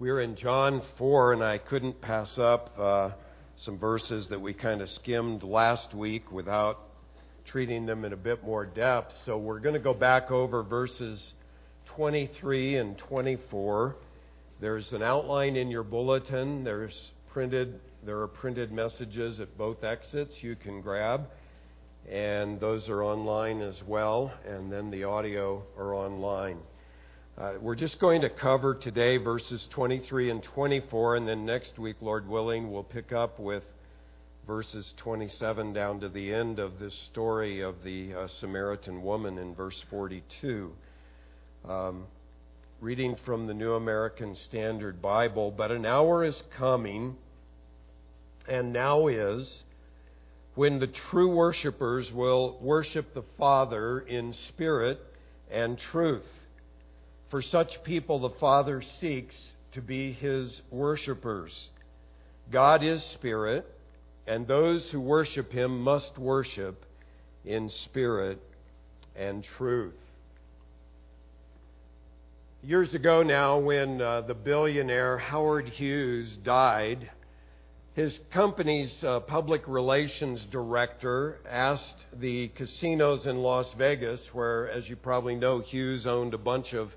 We're in John 4, and I couldn't pass up uh, some verses that we kind of skimmed last week without treating them in a bit more depth. So we're going to go back over verses 23 and 24. There's an outline in your bulletin. There's printed. There are printed messages at both exits you can grab, and those are online as well. And then the audio are online. Uh, we're just going to cover today verses 23 and 24, and then next week, Lord willing, we'll pick up with verses 27 down to the end of this story of the uh, Samaritan woman in verse 42. Um, reading from the New American Standard Bible, but an hour is coming, and now is, when the true worshippers will worship the Father in spirit and truth for such people, the Father seeks to be his worshippers. God is spirit, and those who worship him must worship in spirit and truth. Years ago now, when uh, the billionaire Howard Hughes died, his company's uh, public relations director asked the casinos in Las Vegas, where, as you probably know, Hughes owned a bunch of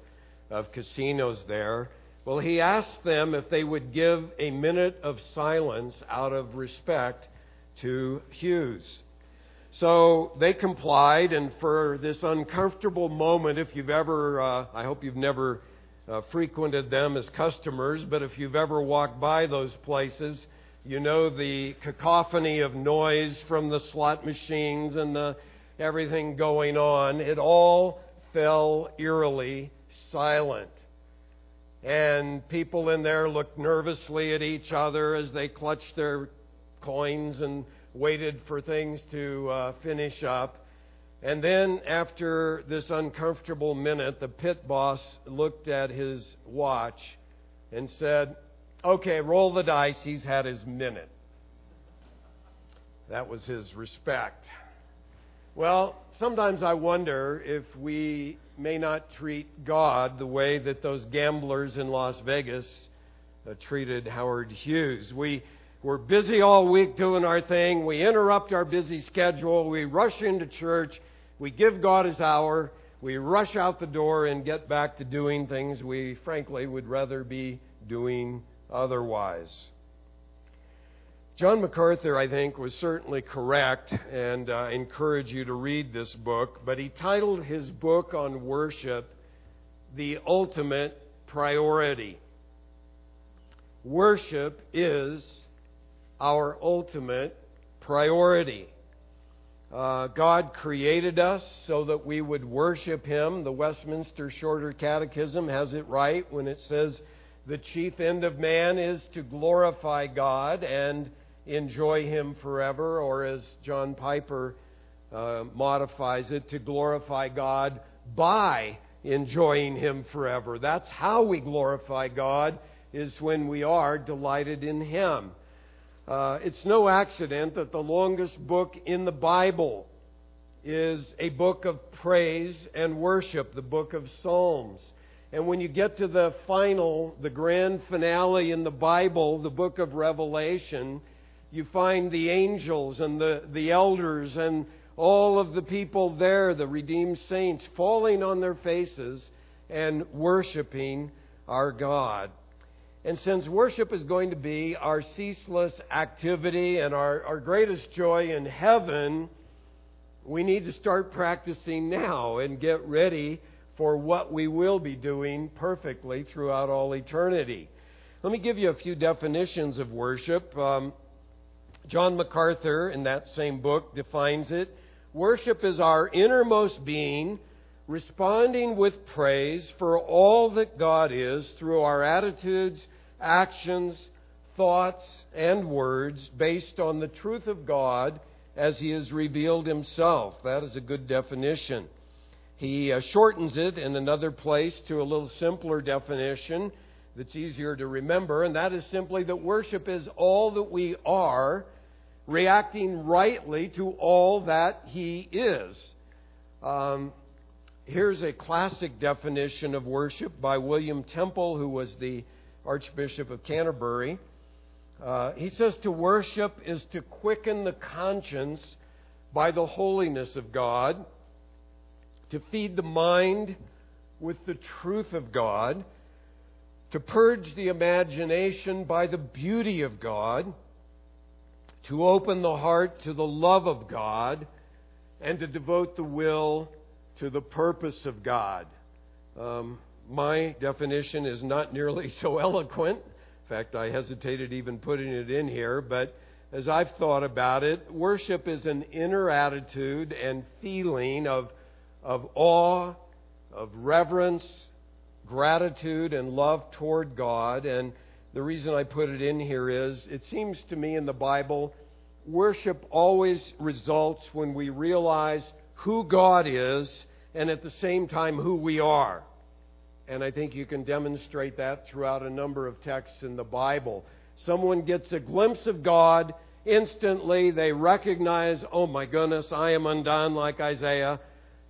of casinos there. Well, he asked them if they would give a minute of silence out of respect to Hughes. So they complied, and for this uncomfortable moment, if you've ever, uh, I hope you've never uh, frequented them as customers, but if you've ever walked by those places, you know the cacophony of noise from the slot machines and the everything going on. It all fell eerily silent. And people in there looked nervously at each other as they clutched their coins and waited for things to uh, finish up. And then, after this uncomfortable minute, the pit boss looked at his watch and said, Okay, roll the dice. He's had his minute. That was his respect. Well, sometimes I wonder if we may not treat God the way that those gamblers in Las Vegas uh, treated Howard Hughes. We we're busy all week doing our thing. We interrupt our busy schedule. We rush into church. We give God his hour. We rush out the door and get back to doing things we frankly would rather be doing otherwise. John MacArthur, I think, was certainly correct, and uh, encourage you to read this book. But he titled his book on worship, The Ultimate Priority. Worship is our ultimate priority. Uh, God created us so that we would worship Him. The Westminster Shorter Catechism has it right when it says the chief end of man is to glorify God and enjoy Him forever, or as John Piper uh, modifies it, to glorify God by enjoying Him forever. That's how we glorify God, is when we are delighted in Him. Uh, it's no accident that the longest book in the Bible is a book of praise and worship, the book of Psalms. And when you get to the final, the grand finale in the Bible, the book of Revelation, you find the angels and the, the elders and all of the people there, the redeemed saints, falling on their faces and worshiping our God. And since worship is going to be our ceaseless activity and our, our greatest joy in heaven, we need to start practicing now and get ready for what we will be doing perfectly throughout all eternity. Let me give you a few definitions of worship. Um, John MacArthur, in that same book, defines it worship is our innermost being responding with praise for all that God is through our attitudes, actions, thoughts, and words based on the truth of God as He has revealed Himself. That is a good definition. He uh, shortens it in another place to a little simpler definition that's easier to remember, and that is simply that worship is all that we are reacting rightly to all that he is. Um, here's a classic definition of worship by William Temple, who was the Archbishop of Canterbury. Uh, he says to worship is to quicken the conscience by the holiness of God, to feed the mind with the truth of God, to purge the imagination by the beauty of God, to open the heart to the love of God, and to devote the will to the purpose of God. Um, my definition is not nearly so eloquent. In fact, I hesitated even putting it in here, but as I've thought about it, worship is an inner attitude and feeling of, of awe, of reverence, gratitude, and love toward God. And the reason I put it in here is it seems to me in the Bible, worship always results when we realize who God is and at the same time who we are. And I think you can demonstrate that throughout a number of texts in the Bible. Someone gets a glimpse of God, instantly they recognize, oh my goodness, I am undone, like Isaiah.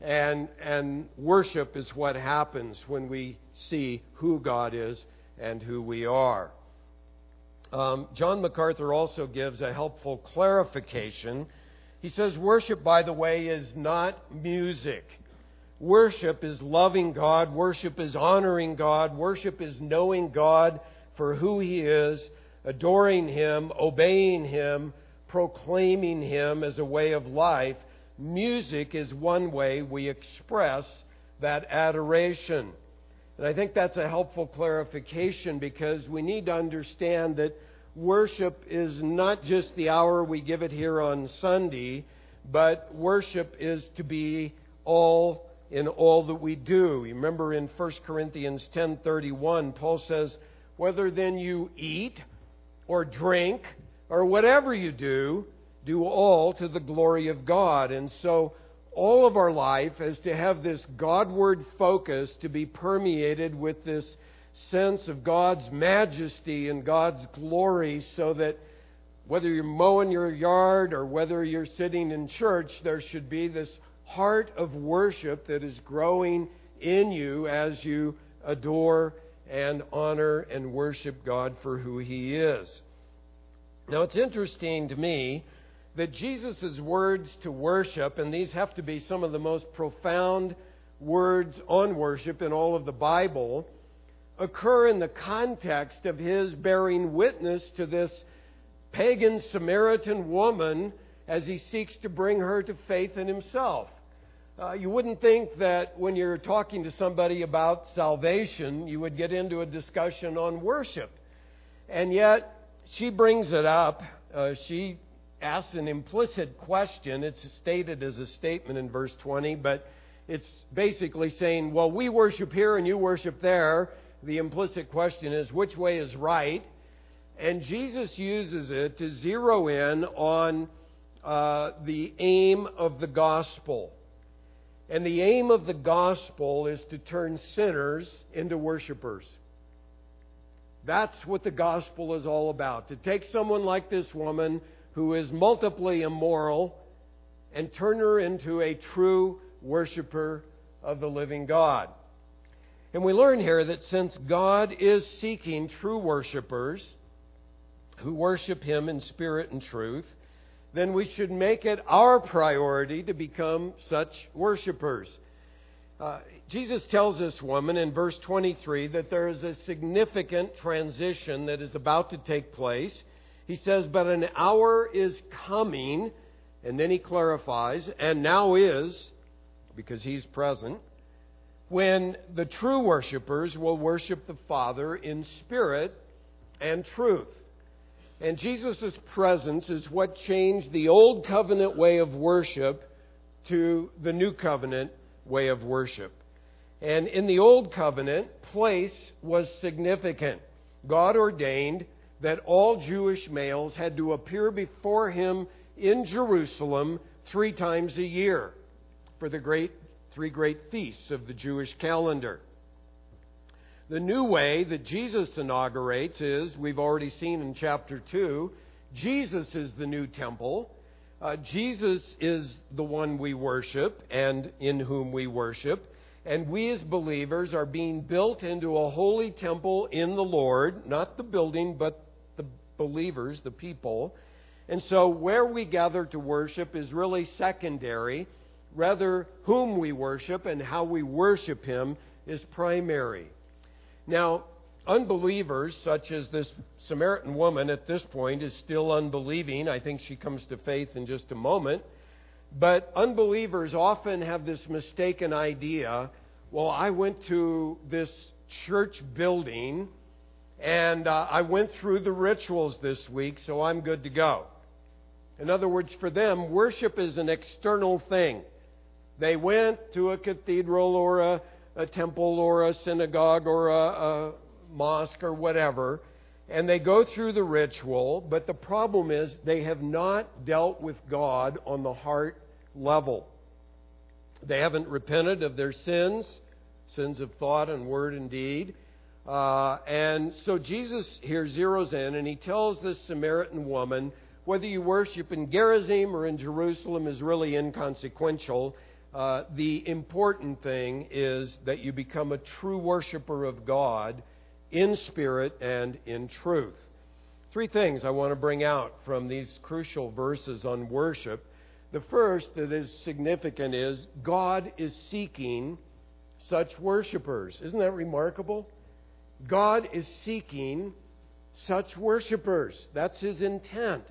And, and worship is what happens when we see who God is and who we are. Um, John MacArthur also gives a helpful clarification. He says, Worship, by the way, is not music. Worship is loving God. Worship is honoring God. Worship is knowing God for who He is, adoring Him, obeying Him, proclaiming Him as a way of life. Music is one way we express that adoration. And I think that's a helpful clarification because we need to understand that worship is not just the hour we give it here on Sunday, but worship is to be all in all that we do. Remember in 1 Corinthians 10:31, Paul says, "Whether then you eat or drink or whatever you do, do all to the glory of God." And so all of our life is to have this Godward focus to be permeated with this sense of God's majesty and God's glory so that whether you're mowing your yard or whether you're sitting in church, there should be this heart of worship that is growing in you as you adore and honor and worship God for who He is. Now, it's interesting to me that Jesus' words to worship, and these have to be some of the most profound words on worship in all of the Bible, occur in the context of his bearing witness to this pagan Samaritan woman as he seeks to bring her to faith in himself. Uh, you wouldn't think that when you're talking to somebody about salvation, you would get into a discussion on worship. And yet, she brings it up. Uh, she asks an implicit question. It's stated as a statement in verse 20, but it's basically saying, well, we worship here and you worship there. The implicit question is, which way is right? And Jesus uses it to zero in on uh, the aim of the gospel. And the aim of the gospel is to turn sinners into worshipers. That's what the gospel is all about. To take someone like this woman who is multiply immoral and turn her into a true worshiper of the living God. And we learn here that since God is seeking true worshipers who worship Him in spirit and truth, then we should make it our priority to become such worshipers. Uh, Jesus tells this woman in verse 23 that there is a significant transition that is about to take place. He says, But an hour is coming, and then he clarifies, and now is, because he's present, when the true worshipers will worship the Father in spirit and truth. And Jesus' presence is what changed the old covenant way of worship to the new covenant way of worship. And in the old covenant, place was significant. God ordained that all Jewish males had to appear before him in Jerusalem three times a year for the great three great feasts of the Jewish calendar. The new way that Jesus inaugurates is, we've already seen in chapter 2, Jesus is the new temple. Uh, Jesus is the one we worship and in whom we worship. And we as believers are being built into a holy temple in the Lord, not the building, but believers, the people. And so where we gather to worship is really secondary. Rather, whom we worship and how we worship Him is primary. Now, unbelievers, such as this Samaritan woman at this point, is still unbelieving. I think she comes to faith in just a moment. But unbelievers often have this mistaken idea well, I went to this church building and uh, I went through the rituals this week, so I'm good to go. In other words, for them, worship is an external thing. They went to a cathedral or a, a temple or a synagogue or a, a mosque or whatever, and they go through the ritual, but the problem is they have not dealt with God on the heart level. They haven't repented of their sins, sins of thought and word and deed. Uh, and so Jesus here zeroes in and he tells this Samaritan woman, whether you worship in Gerizim or in Jerusalem is really inconsequential. Uh, the important thing is that you become a true worshiper of God in spirit and in truth. Three things I want to bring out from these crucial verses on worship. The first that is significant is God is seeking such worshipers. Isn't that remarkable? God is seeking such worshipers. That's his intent.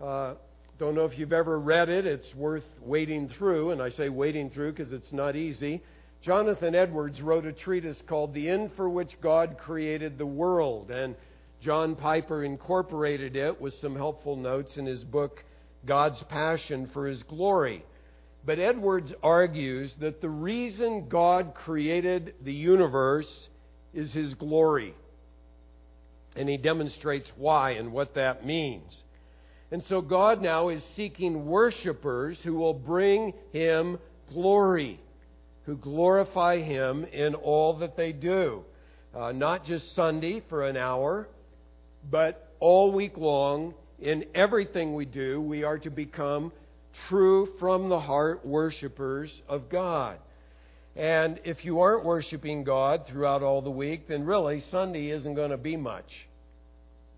Uh, don't know if you've ever read it. It's worth wading through, and I say wading through because it's not easy. Jonathan Edwards wrote a treatise called The End for Which God Created the World, and John Piper incorporated it with some helpful notes in his book, God's Passion for His Glory. But Edwards argues that the reason God created the universe is His glory. And he demonstrates why and what that means. And so God now is seeking worshipers who will bring Him glory who glorify Him in all that they do. Uh, not just Sunday for an hour, but all week long, in everything we do, we are to become true from the heart worshipers of God. And if you aren't worshiping God throughout all the week, then really Sunday isn't going to be much.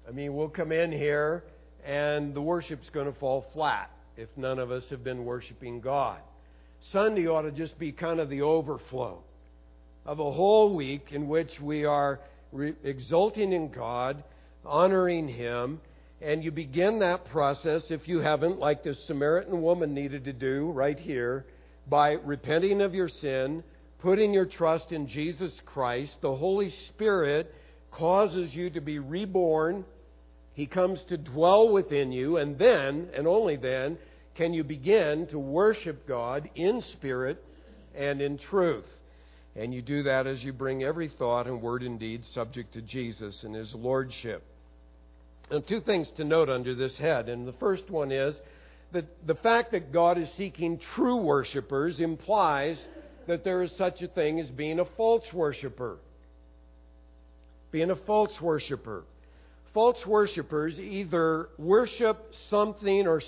I mean, we'll come in here and the worship's going to fall flat if none of us have been worshiping God. Sunday ought to just be kind of the overflow of a whole week in which we are re- exulting in God, honoring Him, and you begin that process, if you haven't, like this Samaritan woman needed to do right here, by repenting of your sin, putting your trust in Jesus Christ. The Holy Spirit causes you to be reborn. He comes to dwell within you, and then, and only then, can you begin to worship God in spirit and in truth. And you do that as you bring every thought and word and deed subject to Jesus and His Lordship. Now, two things to note under this head. And the first one is that the fact that God is seeking true worshipers implies that there is such a thing as being a false worshiper. Being a false worshiper. False worshippers either worship something or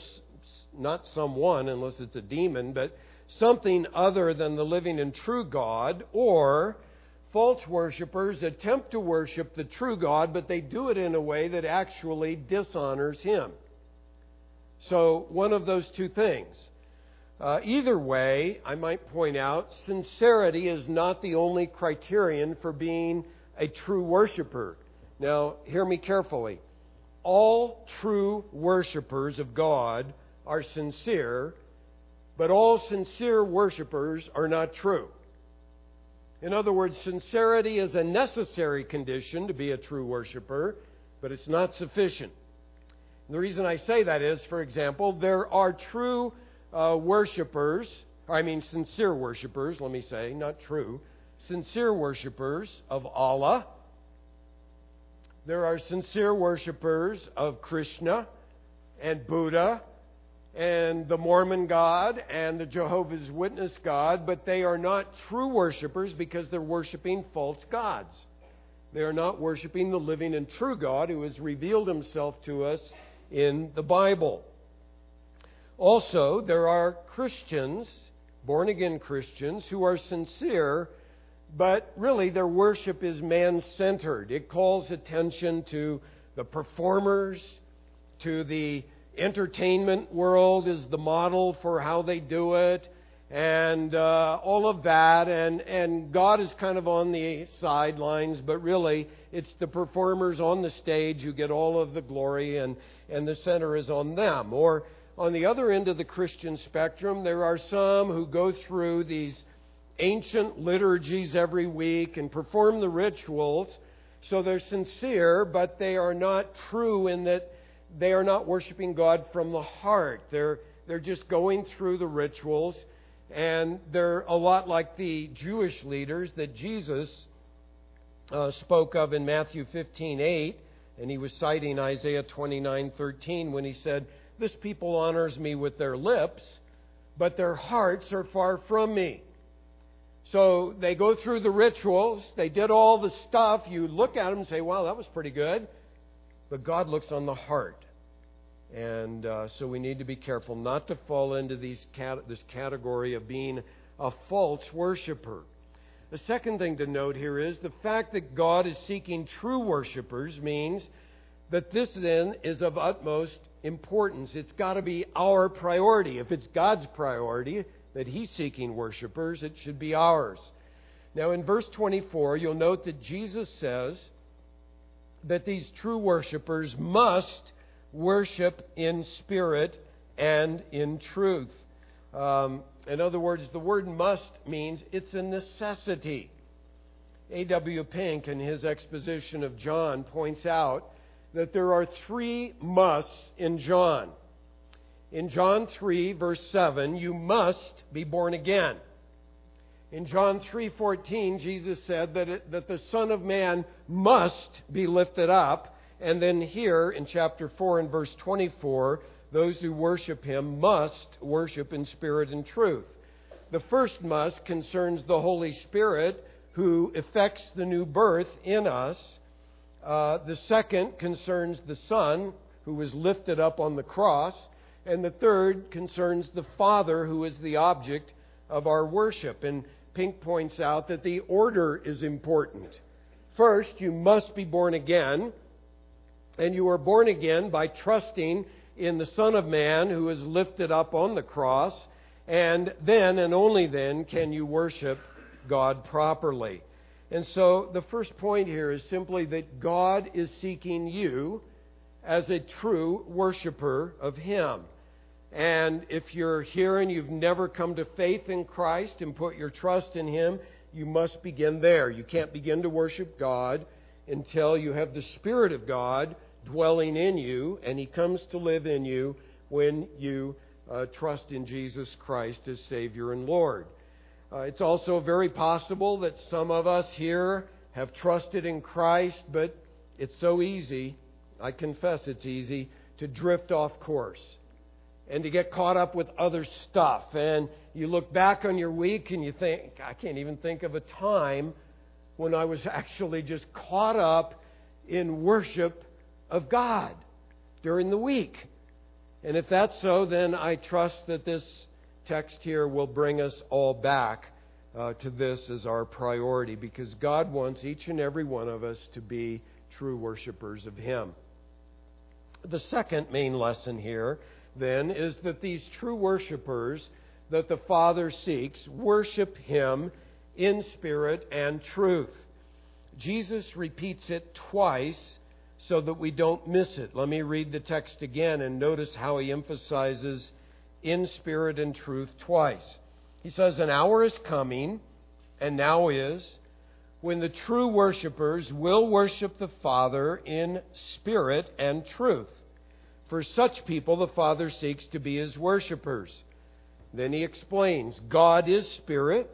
not someone, unless it's a demon, but something other than the living and true God, or false worshippers attempt to worship the true God, but they do it in a way that actually dishonors Him. So, one of those two things. Uh, either way, I might point out, sincerity is not the only criterion for being a true worshiper. Now, hear me carefully. All true worshippers of God are sincere, but all sincere worshippers are not true. In other words, sincerity is a necessary condition to be a true worshiper, but it's not sufficient. And the reason I say that is, for example, there are true uh, worshippers, I mean sincere worshippers, let me say, not true, sincere worshippers of Allah. There are sincere worshippers of Krishna and Buddha and the Mormon God and the Jehovah's Witness God, but they are not true worshipers because they're worshiping false gods. They are not worshiping the living and true God who has revealed himself to us in the Bible. Also, there are Christians born again Christians who are sincere, but really their worship is man centered. It calls attention to the performers, to the entertainment world is the model for how they do it, and uh, all of that. And, and God is kind of on the sidelines, but really it's the performers on the stage who get all of the glory, and, and the center is on them. Or on the other end of the Christian spectrum, there are some who go through these ancient liturgies every week and perform the rituals. So they're sincere, but they are not true in that they are not worshiping God from the heart. They're, they're just going through the rituals, and they're a lot like the Jewish leaders that Jesus uh, spoke of in Matthew 15:8, and he was citing Isaiah 29:13 when he said, "This people honors me with their lips, but their hearts are far from me." So they go through the rituals, they did all the stuff. You look at them and say, "Wow, that was pretty good." But God looks on the heart. And uh, so we need to be careful not to fall into these cat- this category of being a false worshiper. The second thing to note here is the fact that God is seeking true worshipers means that this then is of utmost importance. It's got to be our priority. If it's God's priority that He's seeking worshipers, it should be ours. Now, in verse 24, you'll note that Jesus says that these true worshipers must worship in spirit and in truth. Um, in other words, the word must means it's a necessity. A.W. Pink, in his exposition of John, points out that there are three musts in John. In John 3, verse 7, you must be born again. In John 3:14, Jesus said that, it, that the Son of Man must be lifted up, and then here in chapter 4 and verse 24, those who worship him must worship in spirit and truth. The first must concerns the Holy Spirit who effects the new birth in us. Uh, the second concerns the Son who was lifted up on the cross. And the third concerns the Father who is the object of our worship. And Pink points out that the order is important. First, you must be born again. And you are born again by trusting in the Son of Man who is lifted up on the cross, and then and only then can you worship God properly. And so the first point here is simply that God is seeking you as a true worshiper of Him. And if you're here and you've never come to faith in Christ and put your trust in Him, you must begin there. You can't begin to worship God until you have the Spirit of God dwelling in you, and He comes to live in you when you uh, trust in Jesus Christ as Savior and Lord. Uh, it's also very possible that some of us here have trusted in Christ, but it's so easy, I confess it's easy, to drift off course and to get caught up with other stuff. And you look back on your week and you think, I can't even think of a time when I was actually just caught up in worship of God during the week. And if that's so, then I trust that this text here will bring us all back uh, to this as our priority because God wants each and every one of us to be true worshipers of Him. The second main lesson here, then, is that these true worshipers that the Father seeks worship Him in spirit and truth. Jesus repeats it twice so that we don't miss it. Let me read the text again and notice how he emphasizes in spirit and truth twice. He says, An hour is coming, and now is, when the true worshippers will worship the Father in spirit and truth. For such people, the Father seeks to be his worshippers. Then he explains God is spirit,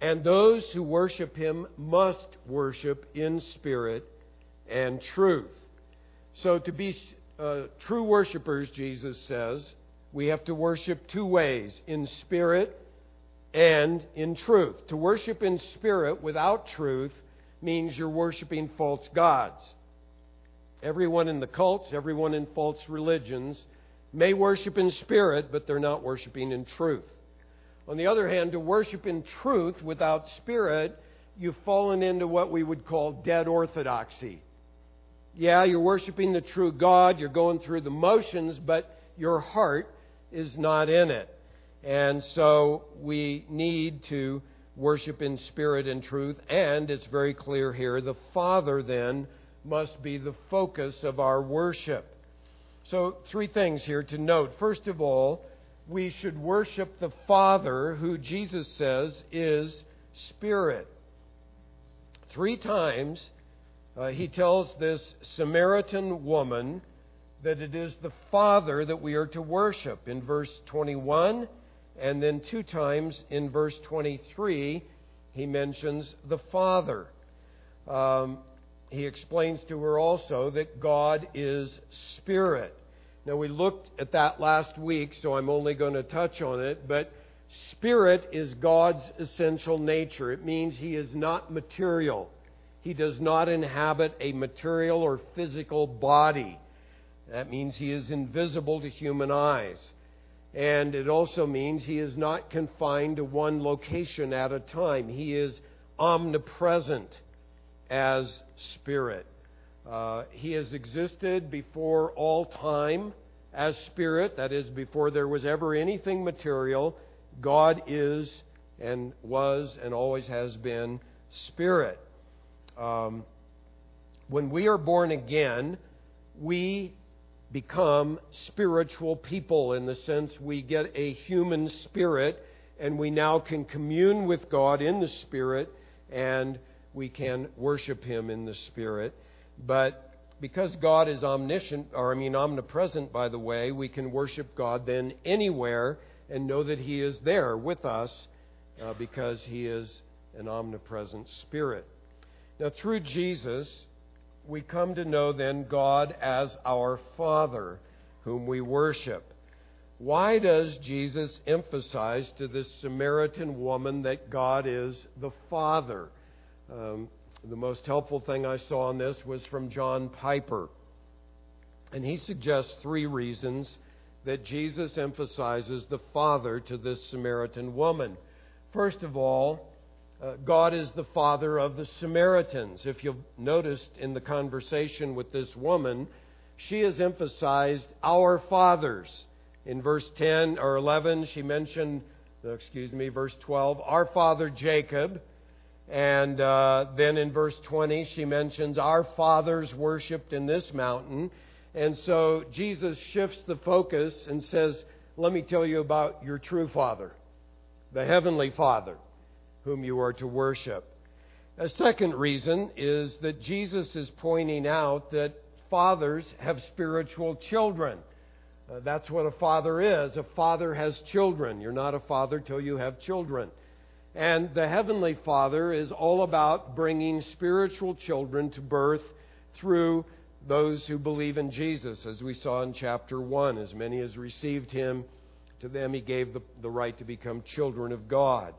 and those who worship him must worship in spirit and truth. So, to be uh, true worshipers, Jesus says, we have to worship two ways in spirit and in truth. To worship in spirit without truth means you're worshiping false gods. Everyone in the cults, everyone in false religions may worship in spirit, but they're not worshiping in truth. On the other hand, to worship in truth without spirit, you've fallen into what we would call dead orthodoxy. Yeah, you're worshiping the true God, you're going through the motions, but your heart is not in it. And so we need to worship in spirit and truth, and it's very clear here the Father then must be the focus of our worship. So, three things here to note. First of all, we should worship the Father, who Jesus says is Spirit. Three times uh, he tells this Samaritan woman that it is the Father that we are to worship in verse 21, and then two times in verse 23, he mentions the Father. Um, he explains to her also that God is Spirit. Now, we looked at that last week, so I'm only going to touch on it, but Spirit is God's essential nature. It means He is not material. He does not inhabit a material or physical body. That means He is invisible to human eyes. And it also means He is not confined to one location at a time. He is omnipresent as Spirit. Uh, he has existed before all time as Spirit, that is, before there was ever anything material. God is and was and always has been Spirit. Um, when we are born again, we become spiritual people in the sense we get a human spirit and we now can commune with God in the Spirit and we can worship Him in the Spirit. But because God is omniscient, or I mean omnipresent, by the way, we can worship God then anywhere and know that He is there with us uh, because He is an omnipresent Spirit. Now, through Jesus, we come to know then God as our Father, whom we worship. Why does Jesus emphasize to this Samaritan woman that God is the Father? Um, the most helpful thing I saw on this was from John Piper. And he suggests three reasons that Jesus emphasizes the Father to this Samaritan woman. First of all, uh, God is the Father of the Samaritans. If you've noticed in the conversation with this woman, she has emphasized our fathers. In verse 10 or 11, she mentioned, excuse me, verse 12, our father Jacob and uh, then in verse 20, she mentions, Our fathers worshipped in this mountain. And so Jesus shifts the focus and says, Let me tell you about your true Father, the Heavenly Father, whom you are to worship. A second reason is that Jesus is pointing out that fathers have spiritual children. Uh, that's what a father is. A father has children. You're not a father till you have children. And the Heavenly Father is all about bringing spiritual children to birth through those who believe in Jesus, as we saw in chapter 1. As many as received Him, to them He gave the, the right to become children of God.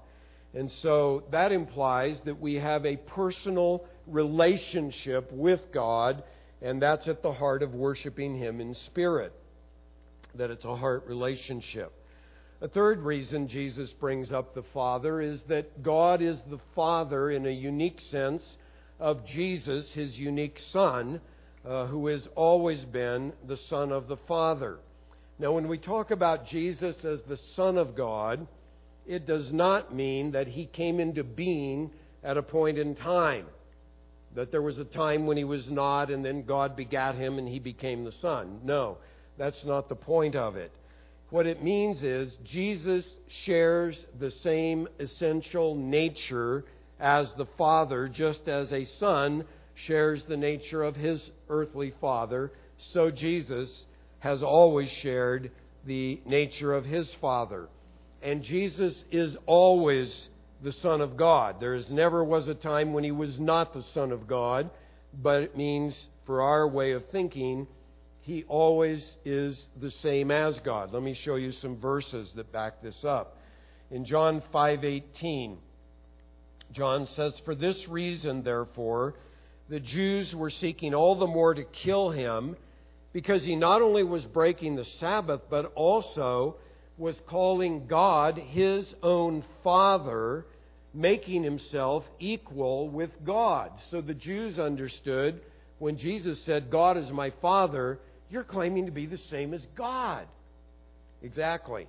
And so that implies that we have a personal relationship with God, and that's at the heart of worshiping Him in spirit. That it's a heart relationship. A third reason Jesus brings up the Father is that God is the Father in a unique sense of Jesus, his unique Son, uh, who has always been the Son of the Father. Now, when we talk about Jesus as the Son of God, it does not mean that he came into being at a point in time. That there was a time when he was not, and then God begat him and he became the Son. No, that's not the point of it. What it means is Jesus shares the same essential nature as the Father, just as a son shares the nature of his earthly father, so Jesus has always shared the nature of his Father. And Jesus is always the Son of God. There is never was a time when he was not the Son of God, but it means, for our way of thinking, he always is the same as God. Let me show you some verses that back this up. In John 5:18, John says, "For this reason, therefore, the Jews were seeking all the more to kill him, because he not only was breaking the Sabbath, but also was calling God his own Father, making himself equal with God. So the Jews understood when Jesus said, God is my Father, you're claiming to be the same as God. Exactly.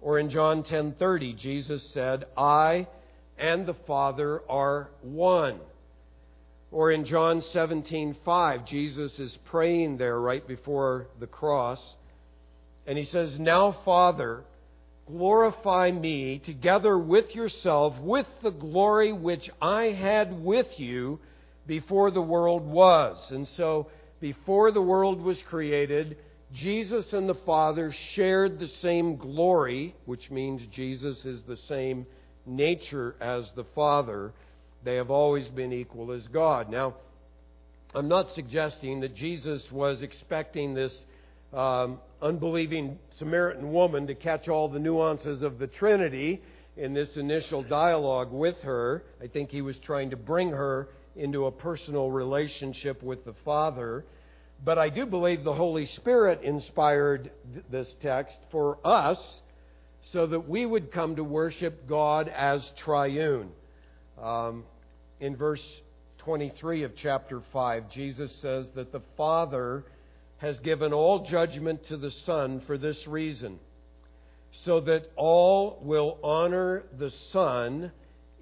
Or in John 10:30, Jesus said, "I and the Father are one." Or in John 17:5, Jesus is praying there right before the cross, and he says, "Now, Father, glorify me together with yourself with the glory which I had with you before the world was." And so, before the world was created, Jesus and the Father shared the same glory, which means Jesus is the same nature as the Father. They have always been equal as God. Now, I'm not suggesting that Jesus was expecting this um, unbelieving Samaritan woman to catch all the nuances of the Trinity in this initial dialogue with her. I think he was trying to bring her into a personal relationship with the Father. But I do believe the Holy Spirit inspired th- this text for us so that we would come to worship God as triune. Um, in verse 23 of chapter 5, Jesus says that the Father has given all judgment to the Son for this reason, so that all will honor the Son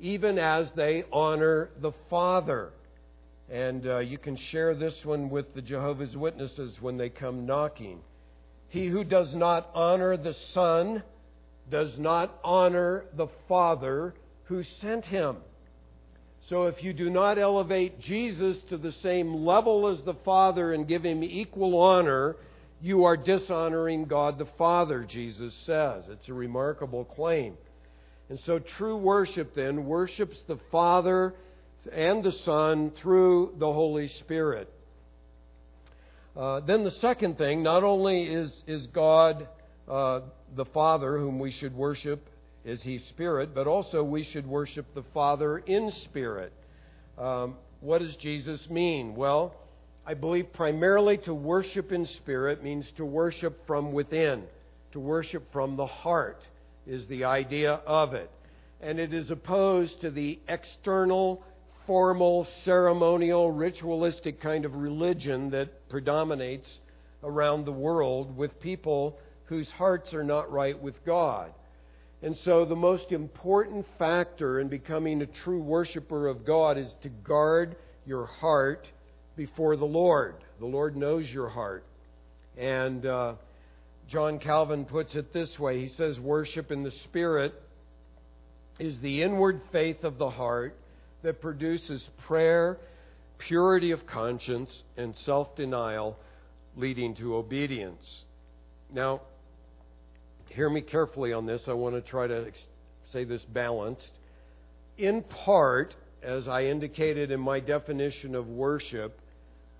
even as they honor the Father. And uh, you can share this one with the Jehovah's Witnesses when they come knocking. He who does not honor the Son does not honor the Father who sent him. So if you do not elevate Jesus to the same level as the Father and give him equal honor, you are dishonoring God the Father, Jesus says. It's a remarkable claim. And so true worship then worships the Father and the Son through the Holy Spirit. Uh, then the second thing, not only is, is God uh, the Father whom we should worship, is He Spirit, but also we should worship the Father in Spirit. Um, what does Jesus mean? Well, I believe primarily to worship in spirit means to worship from within, to worship from the heart is the idea of it. And it is opposed to the external formal, ceremonial, ritualistic kind of religion that predominates around the world with people whose hearts are not right with God. And so, the most important factor in becoming a true worshiper of God is to guard your heart before the Lord. The Lord knows your heart. And uh, John Calvin puts it this way He says, Worship in the Spirit is the inward faith of the heart that produces prayer, purity of conscience, and self denial, leading to obedience. Now, hear me carefully on this. I want to try to say this balanced. In part, as I indicated in my definition of worship,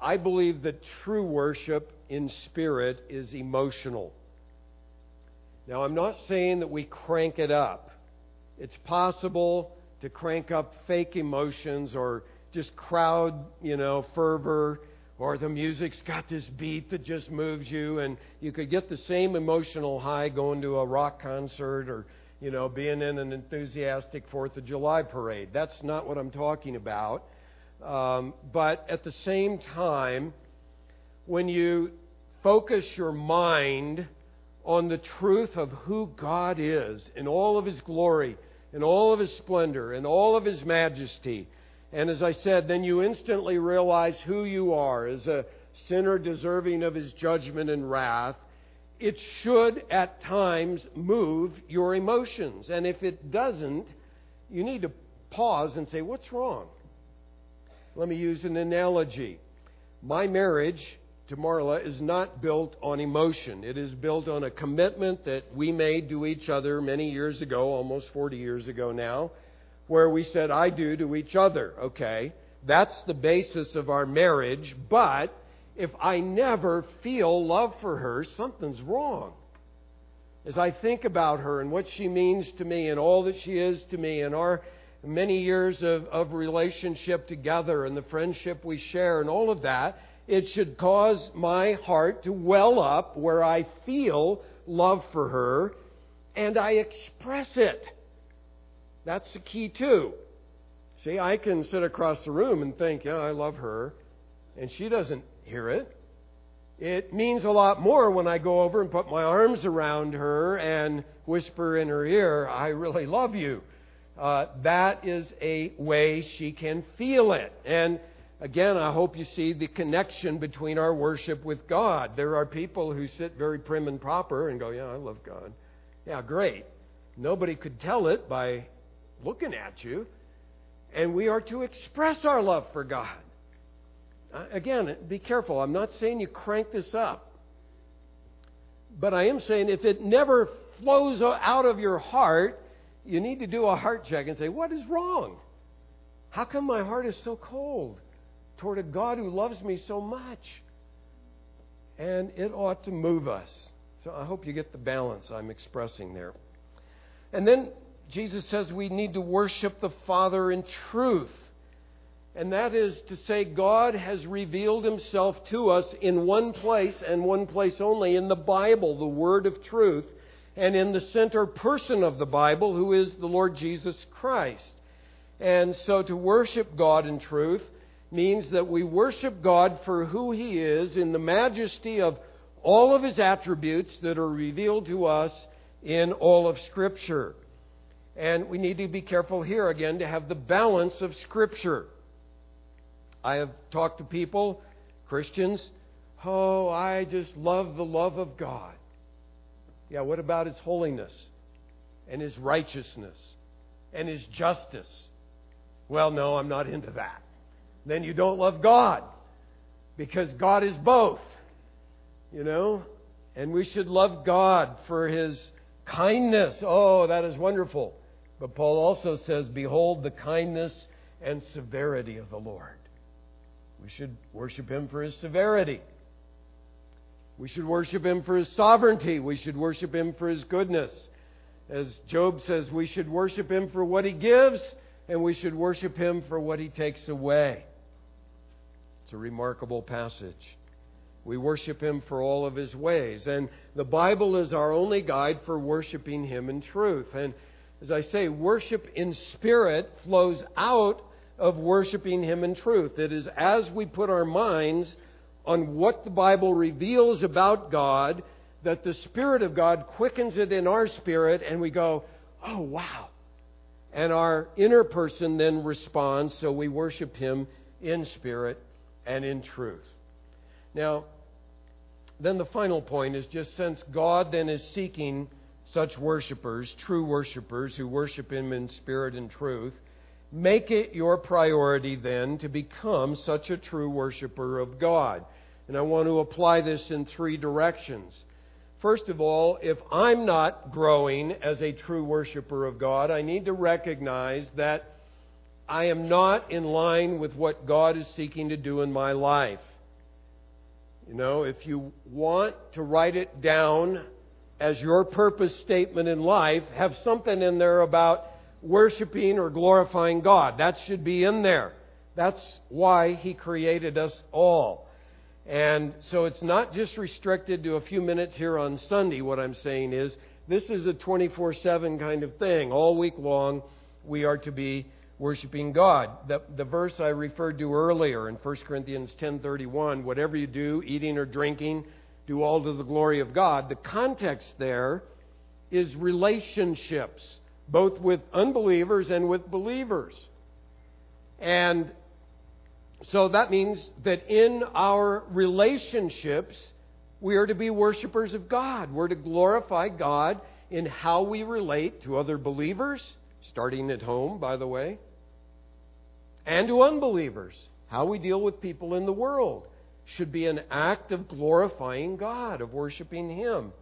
I believe that true worship in spirit is emotional. Now, I'm not saying that we crank it up. It's possible to crank up fake emotions or just crowd, you know, fervor, or the music's got this beat that just moves you, and you could get the same emotional high going to a rock concert or, you know, being in an enthusiastic Fourth of July parade. That's not what I'm talking about. Um, but at the same time, when you focus your mind on the truth of who God is in all of His glory, in all of his splendor, in all of his majesty. And as I said, then you instantly realize who you are as a sinner deserving of his judgment and wrath. It should at times move your emotions. And if it doesn't, you need to pause and say, What's wrong? Let me use an analogy. My marriage to Marla is not built on emotion. It is built on a commitment that we made to each other many years ago, almost 40 years ago now, where we said, I do to each other. Okay, that's the basis of our marriage, but if I never feel love for her, something's wrong. As I think about her and what she means to me and all that she is to me and our many years of, of relationship together and the friendship we share and all of that, it should cause my heart to well up where I feel love for her and I express it. That's the key, too. See, I can sit across the room and think, yeah, I love her, and she doesn't hear it. It means a lot more when I go over and put my arms around her and whisper in her ear, I really love you. Uh, that is a way she can feel it. And again, I hope you see the connection between our worship with God. There are people who sit very prim and proper and go, Yeah, I love God. Yeah, great. Nobody could tell it by looking at you. And we are to express our love for God. Uh, again, be careful. I'm not saying you crank this up. But I am saying if it never flows out of your heart, you need to do a heart check and say, What is wrong? How come my heart is so cold toward a God who loves me so much? And it ought to move us. So I hope you get the balance I'm expressing there. And then Jesus says we need to worship the Father in truth. And that is to say, God has revealed himself to us in one place and one place only in the Bible, the Word of truth, and in the center person of the Bible, who is the Lord Jesus Christ. And so to worship God in truth means that we worship God for who He is in the majesty of all of His attributes that are revealed to us in all of Scripture. And we need to be careful here again to have the balance of Scripture. I have talked to people, Christians, oh, I just love the love of God. Yeah, what about His holiness and His righteousness and His justice? Well, no, I'm not into that. Then you don't love God because God is both, you know? And we should love God for His kindness. Oh, that is wonderful. But Paul also says, Behold the kindness and severity of the Lord. We should worship him for his severity. We should worship him for his sovereignty. We should worship him for his goodness. As Job says, we should worship him for what he gives, and we should worship him for what he takes away. It's a remarkable passage. We worship him for all of his ways. And the Bible is our only guide for worshiping him in truth. And as I say, worship in spirit flows out of worshiping Him in truth. It is as we put our minds on what the Bible reveals about God that the Spirit of God quickens it in our spirit and we go, oh, wow. And our inner person then responds, so we worship Him in spirit and in truth. Now, then the final point is just since God then is seeking such worshipers, true worshipers who worship Him in spirit and truth, Make it your priority then to become such a true worshiper of God. And I want to apply this in three directions. First of all, if I'm not growing as a true worshiper of God, I need to recognize that I am not in line with what God is seeking to do in my life. You know, if you want to write it down as your purpose statement in life, have something in there about worshiping or glorifying God. That should be in there. That's why He created us all. And so it's not just restricted to a few minutes here on Sunday. What I'm saying is, this is a 24 7 kind of thing. All week long, we are to be worshiping God. The, the verse I referred to earlier in 1 Corinthians 10:31, whatever you do, eating or drinking, do all to the glory of God. The context there is relationships both with unbelievers and with believers. And so that means that in our relationships, we are to be worshipers of God. We're to glorify God in how we relate to other believers, starting at home, by the way, and to unbelievers. How we deal with people in the world should be an act of glorifying God, of worshiping Him.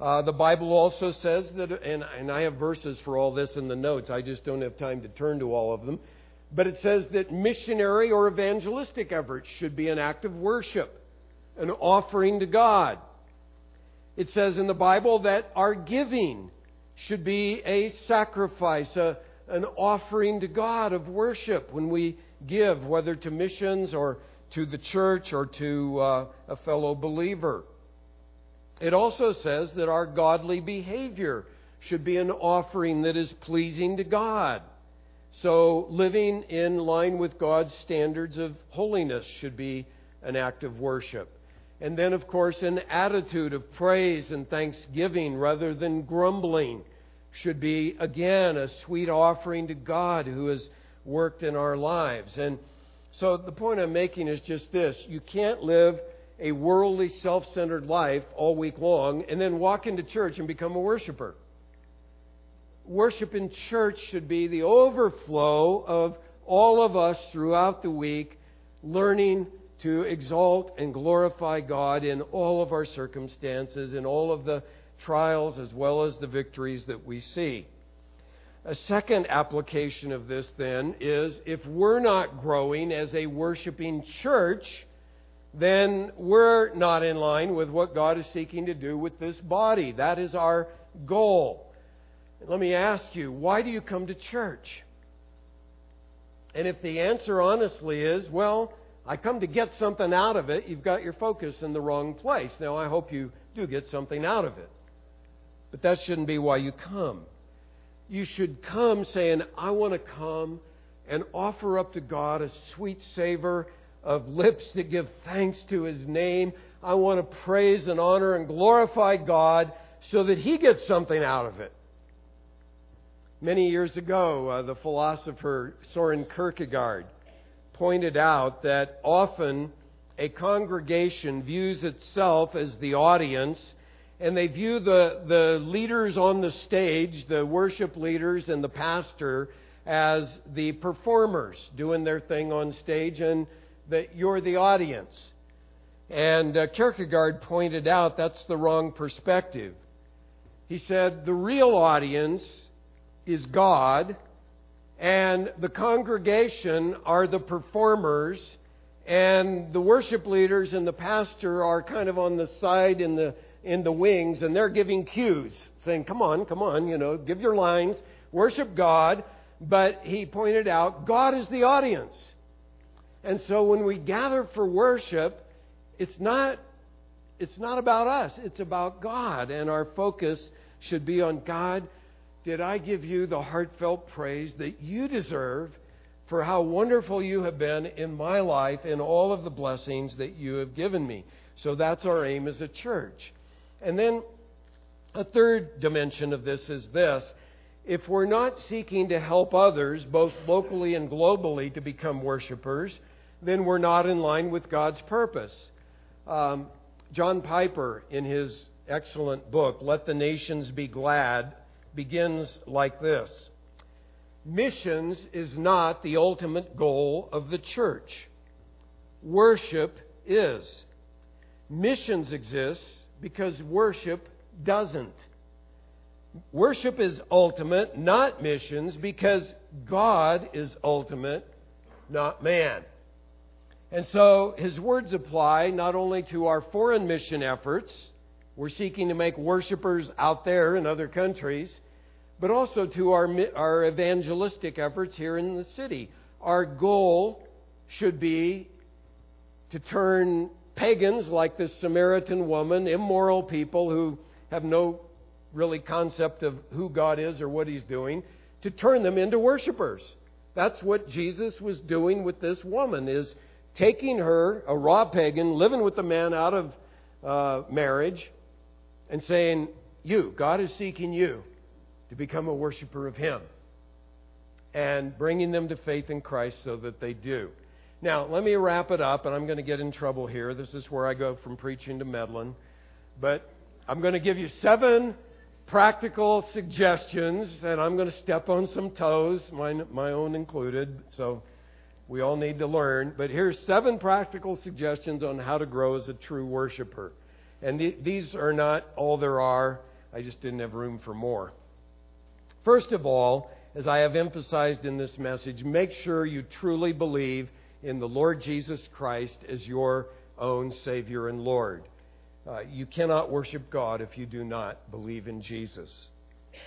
Uh, the Bible also says that, and, and I have verses for all this in the notes, I just don't have time to turn to all of them. But it says that missionary or evangelistic efforts should be an act of worship, an offering to God. It says in the Bible that our giving should be a sacrifice, a, an offering to God of worship when we give, whether to missions or to the church or to uh, a fellow believer. It also says that our godly behavior should be an offering that is pleasing to God. So, living in line with God's standards of holiness should be an act of worship. And then, of course, an attitude of praise and thanksgiving rather than grumbling should be, again, a sweet offering to God who has worked in our lives. And so the point I'm making is just this you can't live a worldly, self centered life all week long and then walk into church and become a worshiper. Worship in church should be the overflow of all of us throughout the week learning to exalt and glorify God in all of our circumstances, in all of the trials as well as the victories that we see. A second application of this then is if we're not growing as a worshiping church, then we're not in line with what God is seeking to do with this body. That is our goal. Let me ask you, why do you come to church? And if the answer honestly is, well, I come to get something out of it, you've got your focus in the wrong place. Now, I hope you do get something out of it. But that shouldn't be why you come. You should come saying, I want to come and offer up to God a sweet savor of lips that give thanks to His name. I want to praise and honor and glorify God so that He gets something out of it. Many years ago, uh, the philosopher Soren Kierkegaard pointed out that often a congregation views itself as the audience, and they view the, the leaders on the stage, the worship leaders and the pastor, as the performers doing their thing on stage, and that you're the audience. And uh, Kierkegaard pointed out that's the wrong perspective. He said the real audience is God, and the congregation are the performers, and the worship leaders and the pastor are kind of on the side in the in the wings, and they're giving cues, saying, "Come on, come on, you know, give your lines, worship God." But he pointed out, God is the audience, and so when we gather for worship, it's not it's not about us; it's about God, and our focus should be on God did I give you the heartfelt praise that you deserve for how wonderful you have been in my life and all of the blessings that you have given me. So that's our aim as a church. And then a third dimension of this is this. If we're not seeking to help others, both locally and globally, to become worshipers, then we're not in line with God's purpose. Um, John Piper, in his excellent book, Let the Nations Be Glad, begins like this Missions is not the ultimate goal of the church, worship is. Missions exists because worship doesn't. Worship is ultimate, not missions, because God is ultimate, not man. And so his words apply not only to our foreign mission efforts, we're seeking to make worshipers out there in other countries, but also to our, our evangelistic efforts here in the city. Our goal should be to turn pagans like this Samaritan woman, immoral people who have no really concept of who God is or what He's doing, to turn them into worshipers. That's what Jesus was doing with this woman, is taking her, a raw pagan, living with a man out of uh, marriage, and saying, You, God is seeking you to become a worshiper of Him and bringing them to faith in Christ so that they do. Now, let me wrap it up, and I'm going to get in trouble here. This is where I go from preaching to meddling. But I'm going to give you seven practical suggestions, and I'm going to step on some toes, mine, my own included. So we all need to learn. But here's seven practical suggestions on how to grow as a true worshiper. And th- these are not all there are. I just didn't have room for more. First of all, as I have emphasized in this message, make sure you truly believe in the Lord Jesus Christ as your own Savior and Lord. Uh, you cannot worship God if you do not believe in Jesus.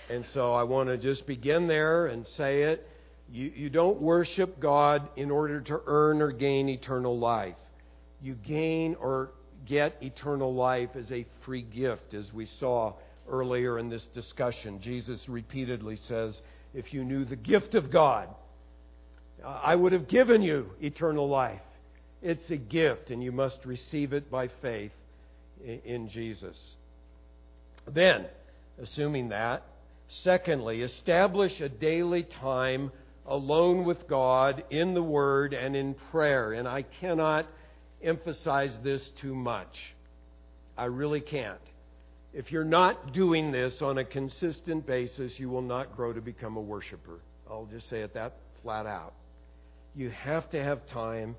And so I want to just begin there and say it. You, you don't worship God in order to earn or gain eternal life. You gain or get eternal life as a free gift, as we saw earlier in this discussion. Jesus repeatedly says, If you knew the gift of God, I would have given you eternal life. It's a gift, and you must receive it by faith in Jesus. Then, assuming that, secondly, establish a daily time alone with God in the Word and in prayer. And I cannot emphasize this too much. I really can't. If you're not doing this on a consistent basis, you will not grow to become a worshiper. I'll just say it that flat out. You have to have time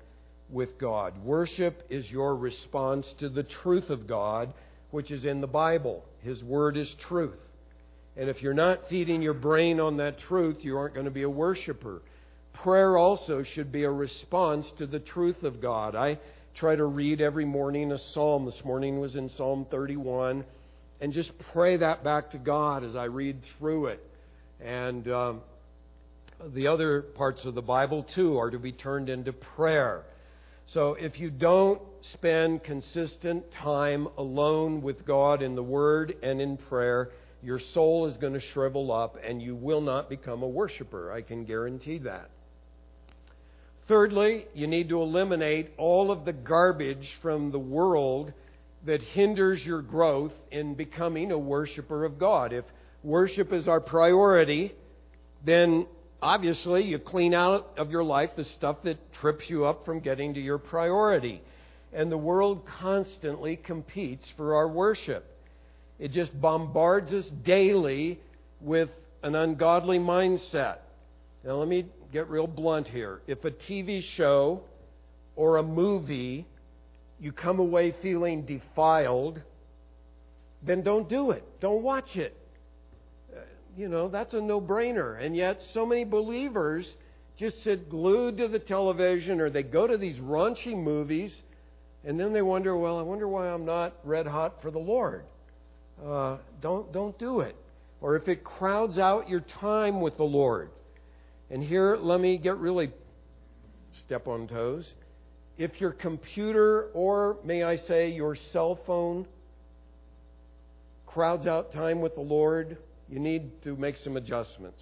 with God. Worship is your response to the truth of God, which is in the Bible. His Word is truth. And if you're not feeding your brain on that truth, you aren't going to be a worshiper. Prayer also should be a response to the truth of God. I try to read every morning a psalm. This morning was in Psalm 31. And just pray that back to God as I read through it. And um, the other parts of the Bible, too, are to be turned into prayer. So if you don't spend consistent time alone with God in the Word and in prayer, your soul is going to shrivel up and you will not become a worshiper. I can guarantee that. Thirdly, you need to eliminate all of the garbage from the world that hinders your growth in becoming a worshiper of God. If worship is our priority, then obviously you clean out of your life the stuff that trips you up from getting to your priority. And the world constantly competes for our worship. It just bombards us daily with an ungodly mindset. Now, let me get real blunt here. If a TV show or a movie you come away feeling defiled, then don't do it. Don't watch it you know, that's a no brainer. And yet, so many believers just sit glued to the television or they go to these raunchy movies and then they wonder, well, I wonder why I'm not red hot for the Lord. Uh, don't, don't do it. Or if it crowds out your time with the Lord. And here, let me get really step on toes. If your computer, or may I say your cell phone, crowds out time with the Lord, you need to make some adjustments.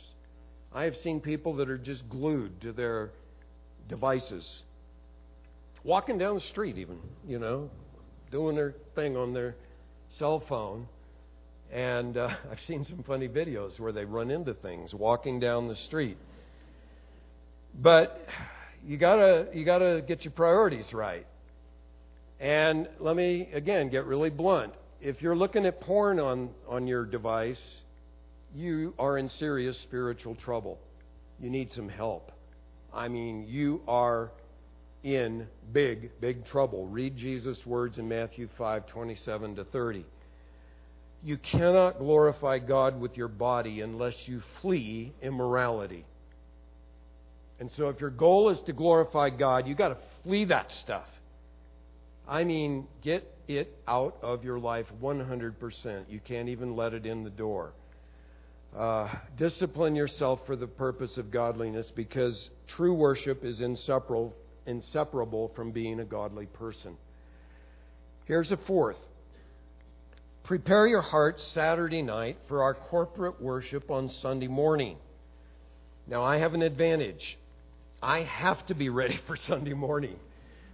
I have seen people that are just glued to their devices, walking down the street, even, you know, doing their thing on their cell phone. And uh, I've seen some funny videos where they run into things walking down the street. But you gotta you gotta get your priorities right. And let me again get really blunt. If you're looking at porn on on your device, you are in serious spiritual trouble. You need some help. I mean, you are in big, big trouble. Read Jesus' words in Matthew 5 27 to 30. You cannot glorify God with your body unless you flee immorality. And so, if your goal is to glorify God, you've got to flee that stuff. I mean, get it out of your life 100%. You can't even let it in the door. Uh, discipline yourself for the purpose of godliness because true worship is inseparable, inseparable from being a godly person. Here's a fourth. Prepare your heart Saturday night for our corporate worship on Sunday morning. Now, I have an advantage. I have to be ready for Sunday morning.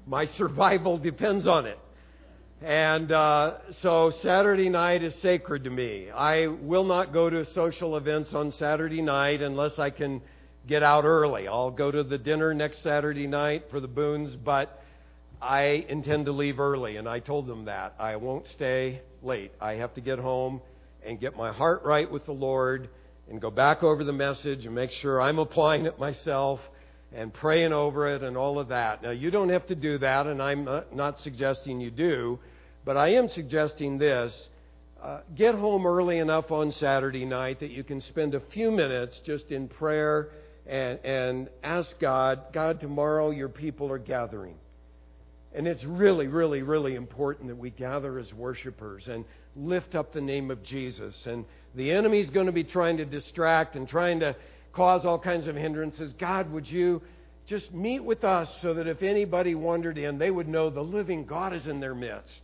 My survival depends on it. And uh, so Saturday night is sacred to me. I will not go to social events on Saturday night unless I can get out early. I'll go to the dinner next Saturday night for the Boons, but I intend to leave early, and I told them that. I won't stay late. I have to get home and get my heart right with the Lord and go back over the message and make sure I'm applying it myself and praying over it and all of that. Now, you don't have to do that, and I'm not suggesting you do, but I am suggesting this. Uh, get home early enough on Saturday night that you can spend a few minutes just in prayer and, and ask God, God, tomorrow your people are gathering. And it's really, really, really important that we gather as worshipers and lift up the name of Jesus. And the enemy's going to be trying to distract and trying to cause all kinds of hindrances. God, would you just meet with us so that if anybody wandered in, they would know the living God is in their midst.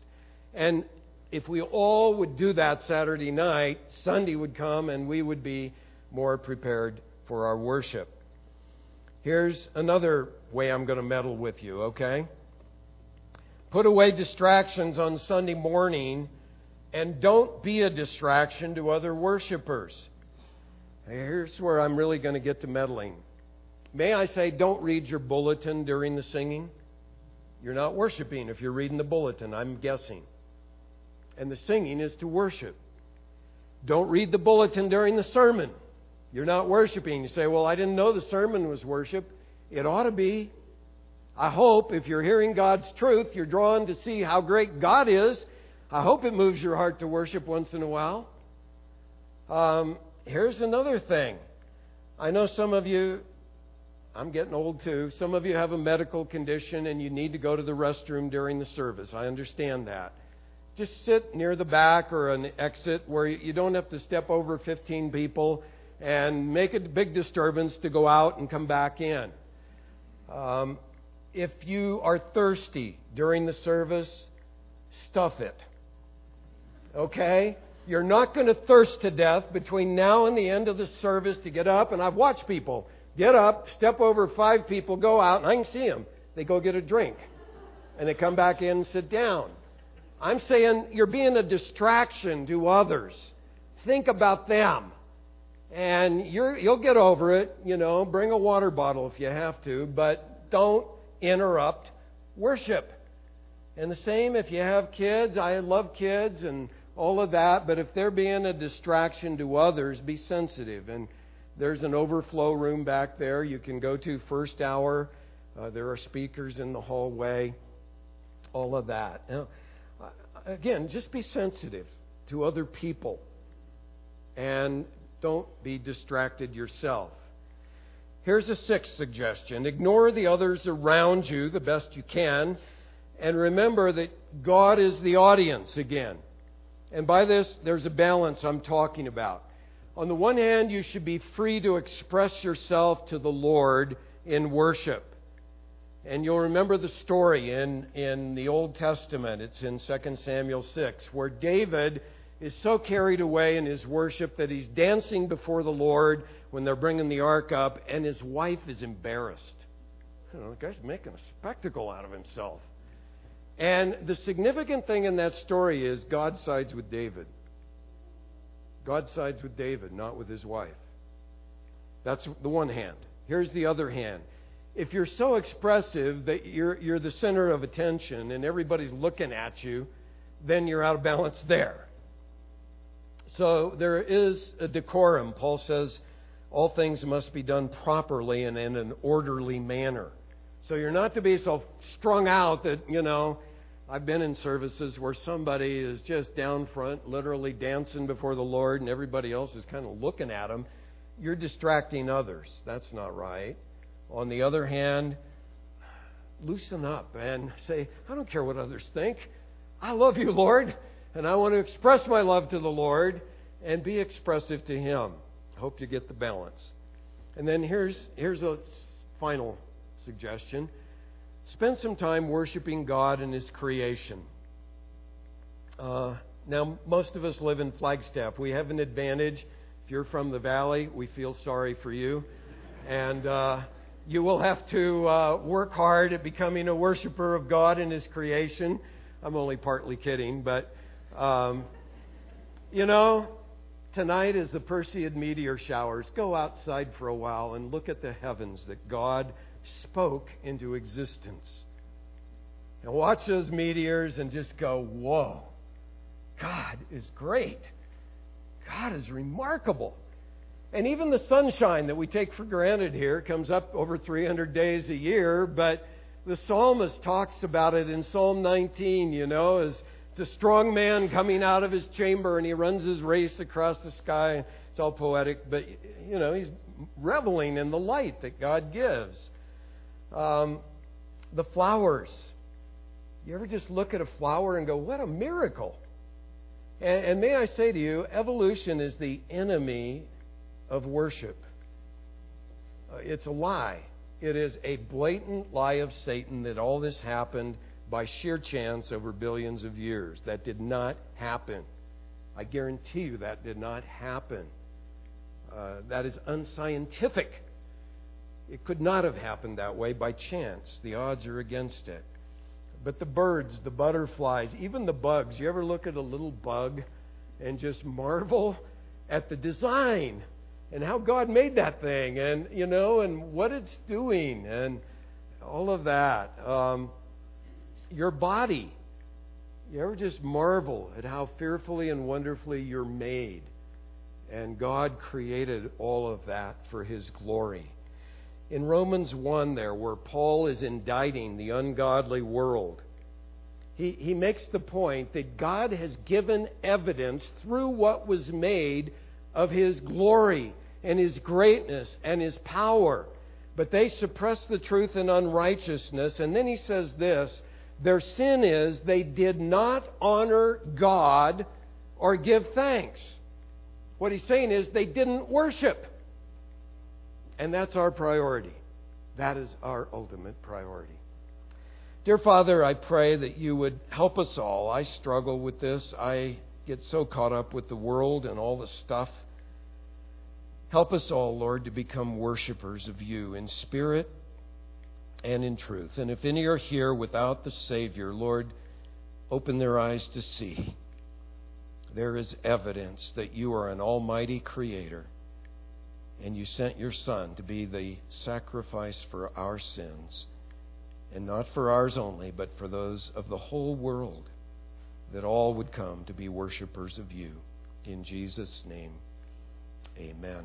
And if we all would do that Saturday night, Sunday would come and we would be more prepared for our worship. Here's another way I'm going to meddle with you, okay? Put away distractions on Sunday morning and don't be a distraction to other worshipers. Here's where I'm really going to get to meddling. May I say, don't read your bulletin during the singing? You're not worshiping if you're reading the bulletin, I'm guessing. And the singing is to worship. Don't read the bulletin during the sermon. You're not worshiping. You say, Well, I didn't know the sermon was worship. It ought to be. I hope if you're hearing God's truth, you're drawn to see how great God is. I hope it moves your heart to worship once in a while. Um, here's another thing. I know some of you, I'm getting old too, some of you have a medical condition and you need to go to the restroom during the service. I understand that. Just sit near the back or an exit where you don't have to step over 15 people and make a big disturbance to go out and come back in. Um, if you are thirsty during the service, stuff it. Okay? You're not going to thirst to death between now and the end of the service to get up. And I've watched people get up, step over five people, go out, and I can see them. They go get a drink. And they come back in and sit down. I'm saying you're being a distraction to others. Think about them. And you're, you'll get over it, you know, bring a water bottle if you have to, but don't interrupt worship. And the same if you have kids. I love kids and all of that, but if they're being a distraction to others, be sensitive. And there's an overflow room back there you can go to first hour. Uh, there are speakers in the hallway. All of that. Again, just be sensitive to other people. And don't be distracted yourself. Here's a sixth suggestion ignore the others around you the best you can, and remember that God is the audience again. And by this, there's a balance I'm talking about. On the one hand, you should be free to express yourself to the Lord in worship. And you'll remember the story in, in the Old Testament. It's in 2 Samuel 6, where David is so carried away in his worship that he's dancing before the Lord when they're bringing the ark up, and his wife is embarrassed. You know, the guy's making a spectacle out of himself. And the significant thing in that story is God sides with David. God sides with David, not with his wife. That's the one hand. Here's the other hand. If you're so expressive that you're, you're the center of attention and everybody's looking at you, then you're out of balance there. So there is a decorum. Paul says all things must be done properly and in an orderly manner. So you're not to be so strung out that, you know, I've been in services where somebody is just down front, literally dancing before the Lord, and everybody else is kind of looking at them. You're distracting others. That's not right. On the other hand, loosen up and say, I don't care what others think. I love you, Lord and I want to express my love to the Lord and be expressive to Him. I hope you get the balance. And then here's, here's a final suggestion spend some time worshiping God and His creation. Uh, now, most of us live in Flagstaff. We have an advantage. If you're from the valley, we feel sorry for you. And uh, you will have to uh, work hard at becoming a worshiper of God and His creation. I'm only partly kidding, but um, you know, tonight as the Perseid meteor showers, go outside for a while and look at the heavens that God spoke into existence. And watch those meteors and just go, whoa, God is great. God is remarkable. And even the sunshine that we take for granted here comes up over 300 days a year, but the psalmist talks about it in Psalm 19, you know, as it's a strong man coming out of his chamber and he runs his race across the sky. It's all poetic, but, you know, he's reveling in the light that God gives. Um, the flowers. You ever just look at a flower and go, what a miracle? And, and may I say to you, evolution is the enemy of worship. Uh, it's a lie. It is a blatant lie of Satan that all this happened by sheer chance over billions of years. That did not happen. I guarantee you that did not happen. Uh, that is unscientific. It could not have happened that way by chance. The odds are against it. But the birds, the butterflies, even the bugs, you ever look at a little bug and just marvel at the design and how God made that thing and, you know, and what it's doing and all of that. Um, your body, you ever just marvel at how fearfully and wonderfully you're made? And God created all of that for His glory. In Romans 1, there, where Paul is indicting the ungodly world, he, he makes the point that God has given evidence through what was made of His glory and His greatness and His power. But they suppress the truth in unrighteousness. And then he says this their sin is they did not honor God or give thanks. What he's saying is they didn't worship. And that's our priority. That is our ultimate priority. Dear Father, I pray that you would help us all. I struggle with this. I get so caught up with the world and all the stuff. Help us all, Lord, to become worshipers of you in spirit and in truth. And if any are here without the Savior, Lord, open their eyes to see. There is evidence that you are an almighty creator, and you sent your Son to be the sacrifice for our sins, and not for ours only, but for those of the whole world, that all would come to be worshipers of you. In Jesus' name, amen.